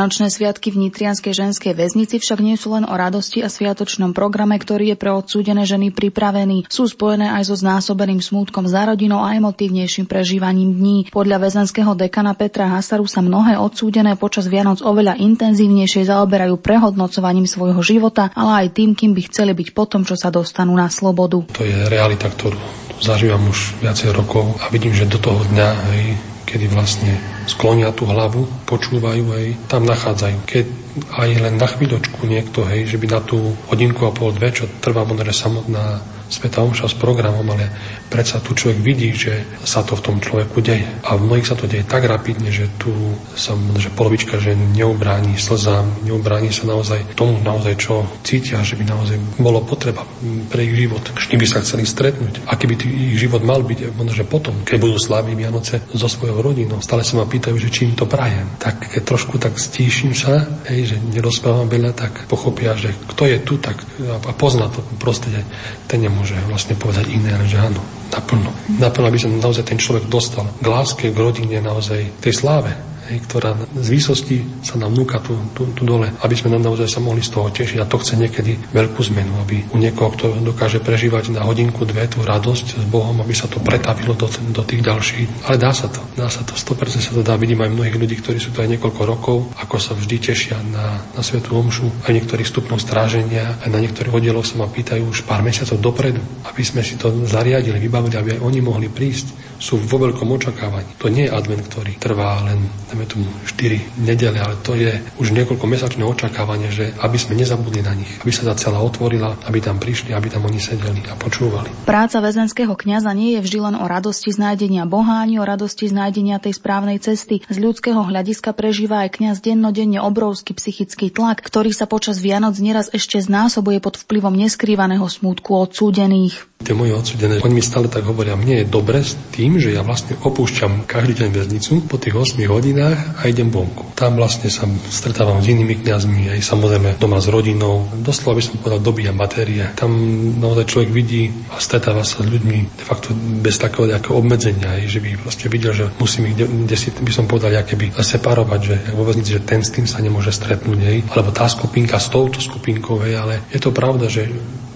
Vianočné sviatky v Nitrianskej ženskej väznici však nie sú len o radosti a sviatočnom programe, ktorý je pre odsúdené ženy pripravený. Sú spojené aj so znásobeným smútkom za rodinou a emotívnejším prežívaním dní. Podľa väzenského dekana Petra Hasaru sa mnohé odsúdené počas Vianoc oveľa intenzívnejšie zaoberajú prehodnocovaním svojho života, ale aj tým, kým by chceli byť potom, čo sa dostanú na slobodu. To je realita, ktorú zažívam už viacej rokov a vidím, že do toho dňa hej, kedy vlastne sklonia tú hlavu, počúvajú, hej, tam nachádzajú. Keď aj len na chvíľočku niekto, hej, že by na tú hodinku a pol, dve, čo trvá možno samotná Sveta Omša s programom, ale predsa tu človek vidí, že sa to v tom človeku deje. A v mnohých sa to deje tak rapidne, že tu sa že polovička že neubráni slzám, neubráni sa naozaj tomu naozaj, čo cítia, že by naozaj bolo potreba pre ich život. Vždy by sa chceli stretnúť. Aký by ich život mal byť, že potom, keď budú sláviť Vianoce so svojou rodinou, stále sa ma pýtajú, že čím to prajem. Tak keď trošku tak stíšim sa, hej, že nerozprávam veľa, tak pochopia, že kto je tu, tak a pozná to prostredie, ten nemôže vlastne povedať iné, že áno, naplno. Naplno, aby sa naozaj ten človek dostal k láske, k rodine, naozaj tej sláve hej, ktorá z výsosti sa nám núka tu, tu, tu dole, aby sme naozaj sa mohli z toho tešiť. A to chce niekedy veľkú zmenu, aby u niekoho, kto dokáže prežívať na hodinku, dve tú radosť s Bohom, aby sa to pretavilo do, do tých ďalších. Ale dá sa to, dá sa to, 100% sa to dá. Vidím aj mnohých ľudí, ktorí sú tu aj niekoľko rokov, ako sa vždy tešia na, na Svetú Omšu, aj niektorých stupňov stráženia, aj na niektorých oddieloch sa ma pýtajú už pár mesiacov dopredu, aby sme si to zariadili, vybavili, aby aj oni mohli prísť sú vo veľkom očakávaní. To nie je advent, ktorý trvá len, dajme tomu, 4 nedele, ale to je už niekoľko mesačné očakávanie, že aby sme nezabudli na nich, aby sa tá celá otvorila, aby tam prišli, aby tam oni sedeli a počúvali. Práca väzenského kňaza nie je vždy len o radosti z nájdenia Boha, ani o radosti z nájdenia tej správnej cesty. Z ľudského hľadiska prežíva aj kňaz dennodenne obrovský psychický tlak, ktorý sa počas Vianoc nieraz ešte znásobuje pod vplyvom neskrývaného smútku odsúdených. Tie moje odsudené, oni mi stále tak hovoria, mne je dobre s tým, že ja vlastne opúšťam každý deň väznicu po tých 8 hodinách a idem vonku. Tam vlastne sa stretávam s inými kňazmi, aj samozrejme doma s rodinou. Doslova by som povedal, dobíjam batérie. Tam naozaj človek vidí a stretáva sa s ľuďmi de facto bez takého nejakého obmedzenia, aj, že by proste videl, že musím ich kde si by som povedal, aké by separovať, že vo väznici, že ten s tým sa nemôže stretnúť, aj, alebo tá skupinka s touto skupinkou, aj, ale je to pravda, že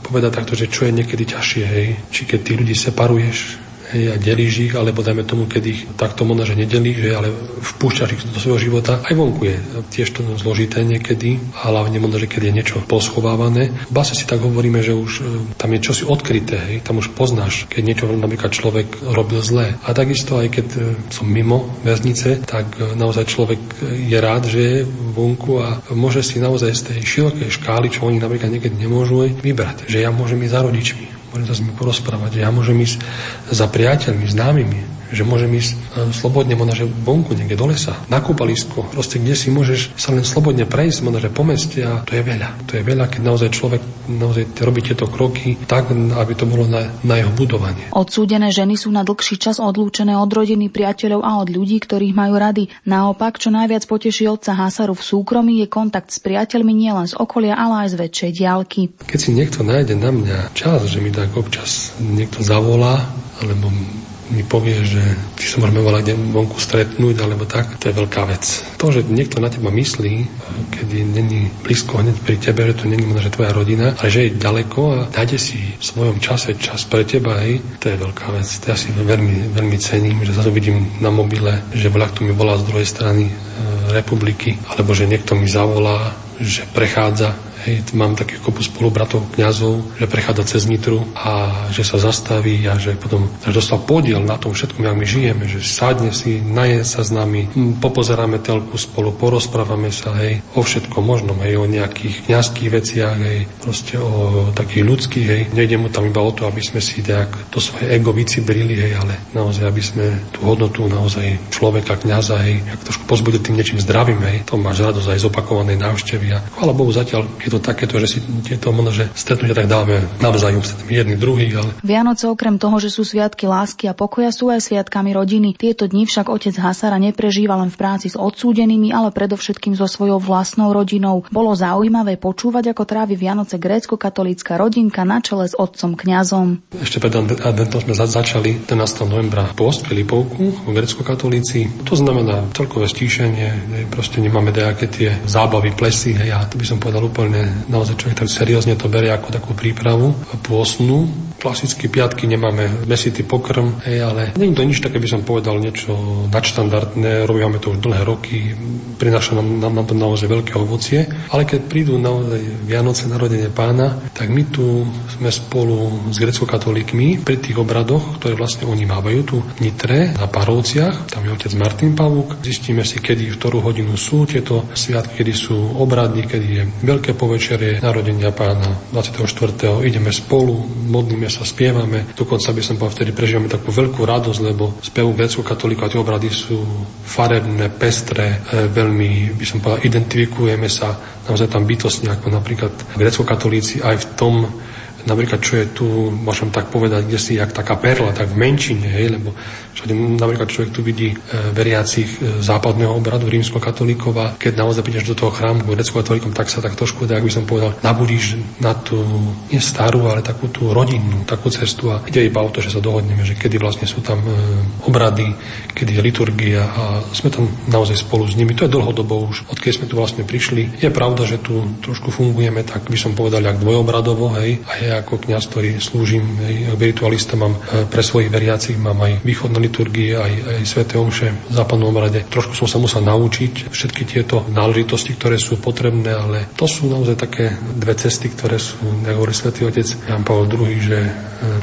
povedať takto, že čo je niekedy ťažšie, hej. Či keď tí ľudí separuješ, hej, a delíš ich, alebo dajme tomu, keď ich takto možno, že nedelíš, hej, ale vpúšťaš ich do svojho života. Aj vonku je tiež to zložité niekedy, a hlavne možno, že keď je niečo poschovávané. V base si tak hovoríme, že už e, tam je čosi odkryté, hej, tam už poznáš, keď niečo napríklad človek robil zlé. A takisto aj keď e, som mimo väznice, tak e, naozaj človek je rád, že je vonku a môže si naozaj z tej širokej škály, čo oni napríklad niekedy nemôžu vybrať. Že ja môžem ísť za rodičmi, môžem sa s nimi porozprávať, ja môžem ísť za priateľmi, známymi, že môžem ísť e, slobodne možno, že vonku, niekde do lesa, na kúpalisko, proste kde si môžeš sa len slobodne prejsť, možno, že po meste a to je veľa. To je veľa, keď naozaj človek naozaj robí tieto kroky tak, aby to bolo na, na jeho budovanie. Odsúdené ženy sú na dlhší čas odlúčené od rodiny, priateľov a od ľudí, ktorých majú rady. Naopak, čo najviac poteší otca Hasaru v súkromí, je kontakt s priateľmi nielen z okolia, ale aj z väčšej diálky. Keď si niekto nájde na mňa čas, že mi tak občas niekto zavolá, alebo mi povie, že či sa môžeme volať vonku stretnúť alebo tak, to je veľká vec. To, že niekto na teba myslí, keď není blízko hneď pri tebe, že to není možno, že tvoja rodina, ale že je ďaleko a nájde si v svojom čase čas pre teba, hej, to je veľká vec. To ja si veľmi, veľmi cením, že zase vidím na mobile, že voľa kto mi volá z druhej strany e, republiky, alebo že niekto mi zavolá, že prechádza Hej, mám takých kopu spolubratov, kňazov, že prechádza cez Nitru a že sa zastaví a že potom že dostal podiel na tom všetkom, jak my žijeme, že sadne si, naje sa s nami, popozeráme telku spolu, porozprávame sa, hej, o všetkom možnom, hej, o nejakých kňazských veciach, hej, proste o takých ľudských, hej. Nejde mu tam iba o to, aby sme si nejak to svoje ego vycibrili, hej, ale naozaj, aby sme tú hodnotu naozaj človeka, kňaza, hej, jak trošku pozbudili tým niečím zdravým, hej. To máš radosť aj z opakovanej návštevy a chvála Bohu zatiaľ, je to takéto, že si tieto možno, že stretnutia tak dávame navzájom jedný druhý. Ale... Vianoce okrem toho, že sú sviatky lásky a pokoja, sú aj sviatkami rodiny. Tieto dni však otec Hasara neprežíva len v práci s odsúdenými, ale predovšetkým so svojou vlastnou rodinou. Bolo zaujímavé počúvať, ako trávi Vianoce grécko-katolícka rodinka na čele s otcom kňazom. Ešte pred adventom sme začali 11. novembra post Filipovku, grécko-katolíci. To znamená celkové stíšenie, proste nemáme nejaké tie zábavy, plesy, hej, a to by som povedal úplne, naozaj človek tak seriózne to berie ako takú prípravu pôsnu, klasicky piatky nemáme mesitý pokrm, hej, ale nie je to nič také, by som povedal, niečo nadštandardné, robíme to už dlhé roky, prináša nám, nám, nám to naozaj veľké ovocie, ale keď prídu naozaj Vianoce, narodenie pána, tak my tu sme spolu s grecko-katolíkmi pri tých obradoch, ktoré vlastne oni mávajú tu v Nitre, na Parovciach, tam je otec Martin Pavúk, zistíme si, kedy, v ktorú hodinu sú tieto sviatky, kedy sú obrady, kedy je veľké povečerie narodenia pána. 24. ideme spolu, modlíme sa, spievame. Dokonca by som povedal, vtedy prežívame takú veľkú radosť, lebo spevu grecko katolíkov a tie obrady sú farebné, pestré, e, veľmi, by som povedal, identifikujeme sa naozaj tam bytostne, ako napríklad grecko katolíci aj v tom, napríklad čo je tu, môžem tak povedať, kde si jak taká perla, tak v menšine, hej, lebo všade napríklad človek tu vidí e, veriacich e, západného obradu rímsko-katolíkov a keď naozaj prídeš do toho chrámu grecko-katolíkom, tak sa tak trošku, tak by som povedal, nabudíš na tú, nie starú, ale takú tú rodinnú, takú cestu a ide iba o to, že sa dohodneme, že kedy vlastne sú tam e, obrady, kedy je liturgia a sme tam naozaj spolu s nimi. To je dlhodobo už, odkedy sme tu vlastne prišli. Je pravda, že tu trošku fungujeme, tak by som povedal, jak dvojobradovo, hej, a ja ako kňaz, ktorý slúžim, hej, mám pre svojich veriacich, mám aj východné liturgie, aj, aj Svete Omše v západnom obrade. Trošku som sa musel naučiť všetky tieto náležitosti, ktoré sú potrebné, ale to sú naozaj také dve cesty, ktoré sú, ako hovorí Svetý Otec Jan Pavel II, že e,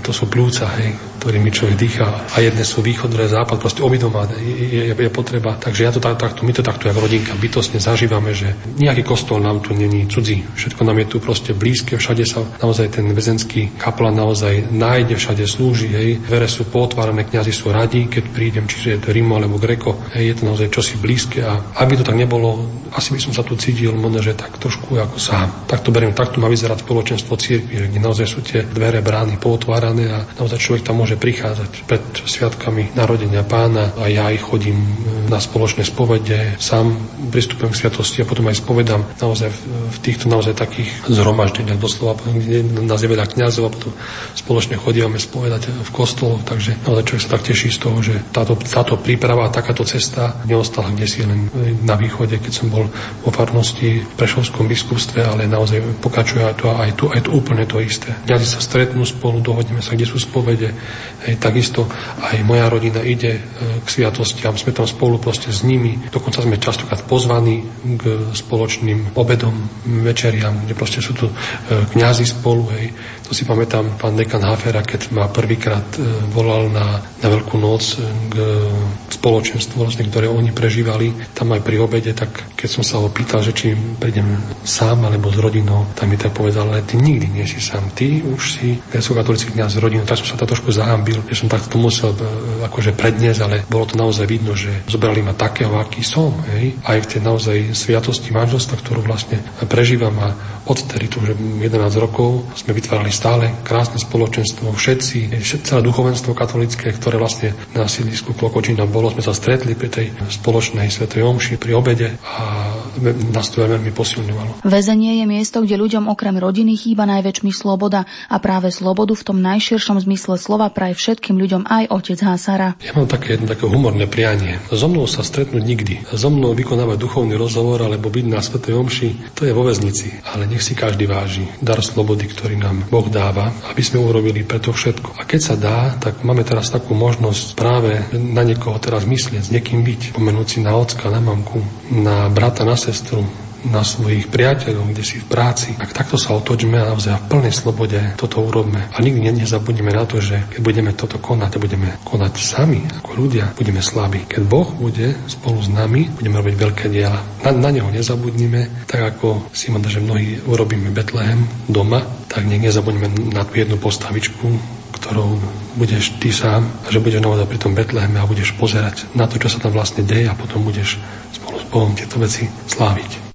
to sú plúca, hej, ktorými človek dýcha. A jedné sú východ, druhé západ, proste obidoma je, je, je, potreba. Takže ja to tak, takto, my to takto ako rodinka bytostne zažívame, že nejaký kostol nám tu není cudzí. Všetko nám je tu proste blízke, všade sa naozaj ten väzenský kaplan naozaj nájde, všade slúži. Hej. Vere sú potvárané, kňazi sú radi, keď prídem, čiže je to Rimo alebo Greko. Hej, je to naozaj čosi blízke. A aby to tak nebolo, asi by som sa tu cítil možno, že tak trošku ako sám. Tak to beriem, takto má vyzerať spoločenstvo cirkvi, kde naozaj sú tie dvere brány potvárané a naozaj človek tam môže prichádzať pred sviatkami narodenia pána a ja aj chodím na spoločné spovede, sám pristupujem k sviatosti a potom aj spovedám naozaj v týchto naozaj takých zhromaždeniach doslova, kde nás je veľa kniazov a potom spoločne chodíme spovedať v kostoloch, takže naozaj človek sa tak teší z toho, že táto, táto príprava a takáto cesta neostala kde si len na východe, keď som bol vo farnosti v Prešovskom biskupstve, ale naozaj pokračuje aj to, aj tu, aj tu úplne to isté. Kňazi sa stretnú spolu, dohodneme sa, kde sú spovede, Takisto aj moja rodina ide e, k sviatostiam, sme tam spolu proste s nimi. Dokonca sme častokrát pozvaní k spoločným obedom, večeriam, kde proste sú tu e, kňazi spolu. Hej. To si pamätám, pán dekan Hafera, keď ma prvýkrát e, volal na, na Veľkú noc k spoločenstvu, vlastne, ktoré oni prežívali tam aj pri obede, tak keď som sa ho pýtal, že či prídem sám alebo s rodinou, tak mi tak povedal, ale ty nikdy nie si sám, ty už si grecko-katolický kniaz s rodinou, tak som sa to trošku zahambil, že som takto musel e, akože predniesť, ale bolo to naozaj vidno, že zobrali ma takého, aký som, hej, aj v tej naozaj sviatosti manželstva, ktorú vlastne prežívam a odtedy to už 11 rokov sme vytvárali stále krásne spoločenstvo, všetci, celé duchovenstvo katolické, ktoré vlastne na sídlisku Klokočina bolo, sme sa stretli pri tej spoločnej svetej omši, pri obede a nás to veľmi posilňovalo. Väzenie je miesto, kde ľuďom okrem rodiny chýba najväčšmi sloboda a práve slobodu v tom najširšom zmysle slova praje všetkým ľuďom aj otec Hásara. Ja mám také jedno také humorné prianie. So mnou sa stretnúť nikdy. So mnou vykonávať duchovný rozhovor alebo byť na svetej omši, to je vo väznici, ale nech si každý váži dar slobody, ktorý nám Boh dáva, aby sme urobili preto všetko. A keď sa dá, tak máme teraz takú možnosť práve na niekoho teraz myslieť, s niekým byť, pomenúť si na ocka, na mamku, na brata, na sestru, na svojich priateľov, kde si v práci. Ak takto sa otočme a v plnej slobode toto urobme. A nikdy nezabudneme na to, že keď budeme toto konať a budeme konať sami ako ľudia, budeme slabí. Keď Boh bude spolu s nami, budeme robiť veľké diela. Na, na Neho nezabudnime, tak ako si možno, že mnohí urobíme Betlehem doma, tak nech nezabudneme na tú jednu postavičku, ktorou budeš ty sám, že budeš naozaj pri tom Betleheme a budeš pozerať na to, čo sa tam vlastne deje a potom budeš spolu s Bohom tieto veci sláviť.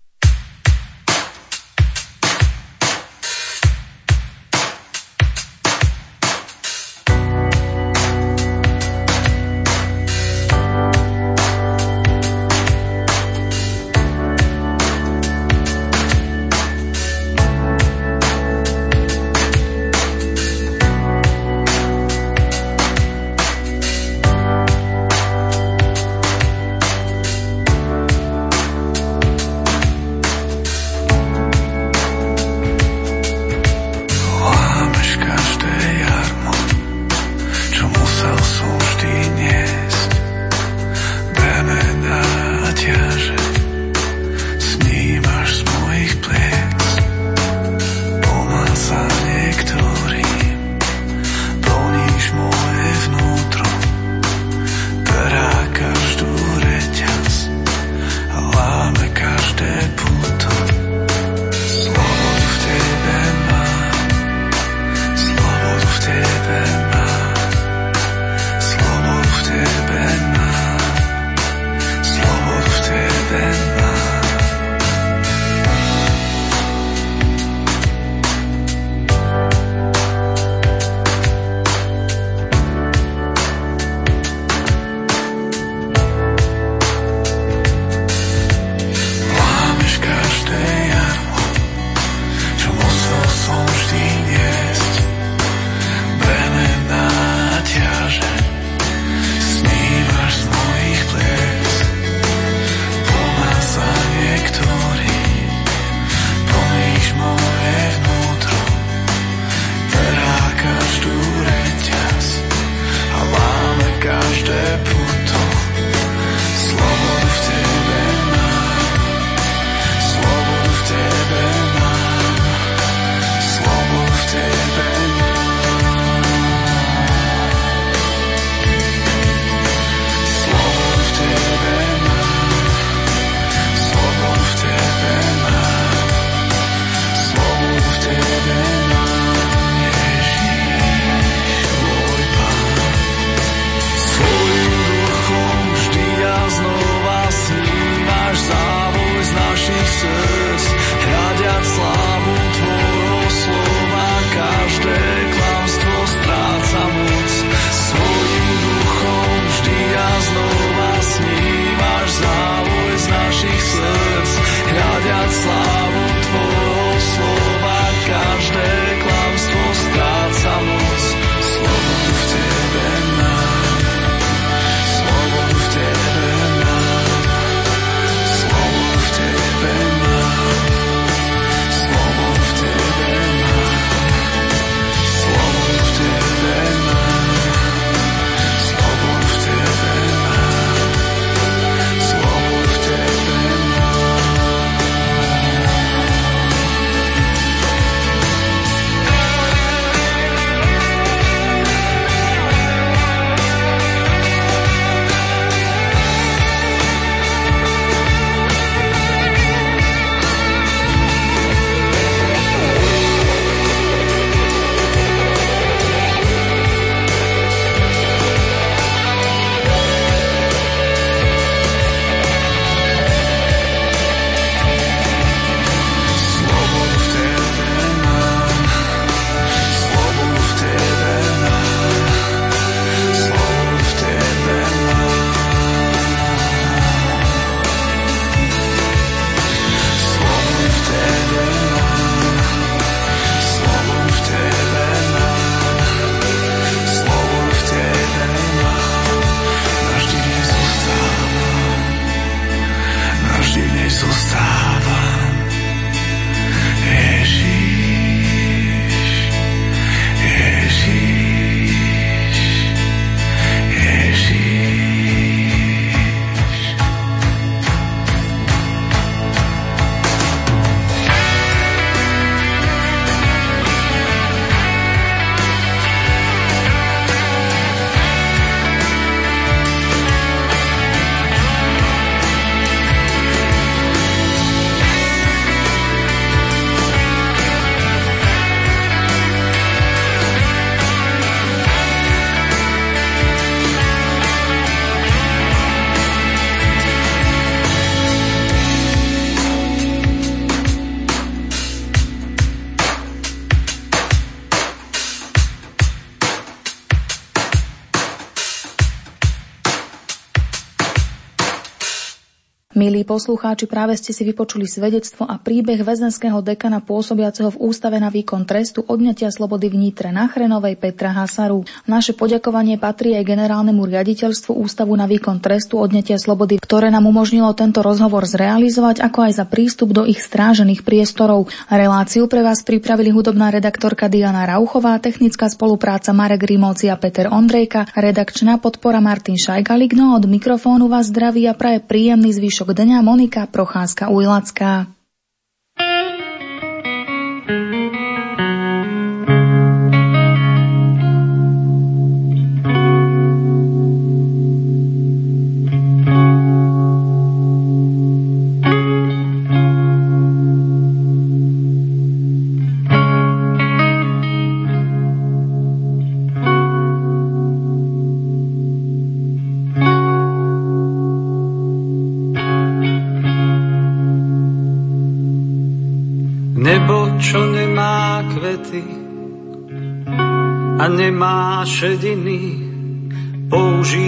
Milí poslucháči, práve ste si vypočuli svedectvo a príbeh väzenského dekana pôsobiaceho v Ústave na výkon trestu odňatia slobody v Nitre na Chrenovej Petra Hasaru. Naše poďakovanie patrí aj generálnemu riaditeľstvu Ústavu na výkon trestu odňatia slobody, ktoré nám umožnilo tento rozhovor zrealizovať, ako aj za prístup do ich strážených priestorov. Reláciu pre vás pripravili hudobná redaktorka Diana Rauchová, technická spolupráca Marek Rimóci a Peter Ondrejka, redakčná podpora Martin Šajgalik, no od mikrofónu vás zdraví a praje príjemný zvyšok dňa Monika Procházka-Ujlacká. a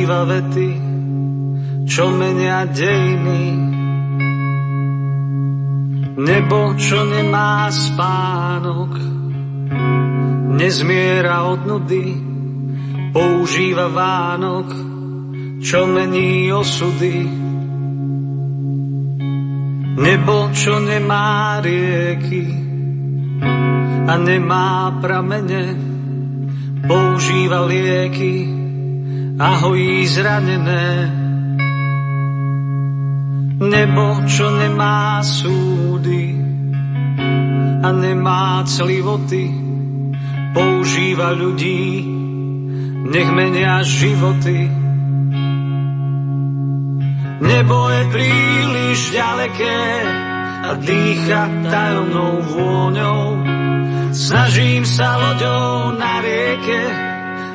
používa vety, čo menia dejiny. Nebo, čo nemá spánok, nezmiera od nudy, používa Vánok, čo mení osudy. Nebo, čo nemá rieky a nemá pramene, používa lieky a hojí zranené. Nebo, čo nemá súdy a nemá clivoty, používa ľudí, nech menia životy. Nebo je príliš ďaleké a dýcha tajomnou vôňou, Snažím sa loďou na rieke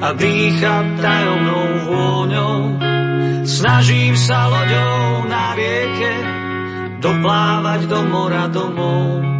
A dýcha tajomnou vôňou. Snažím sa loďou na rieke doplávať do mora domov.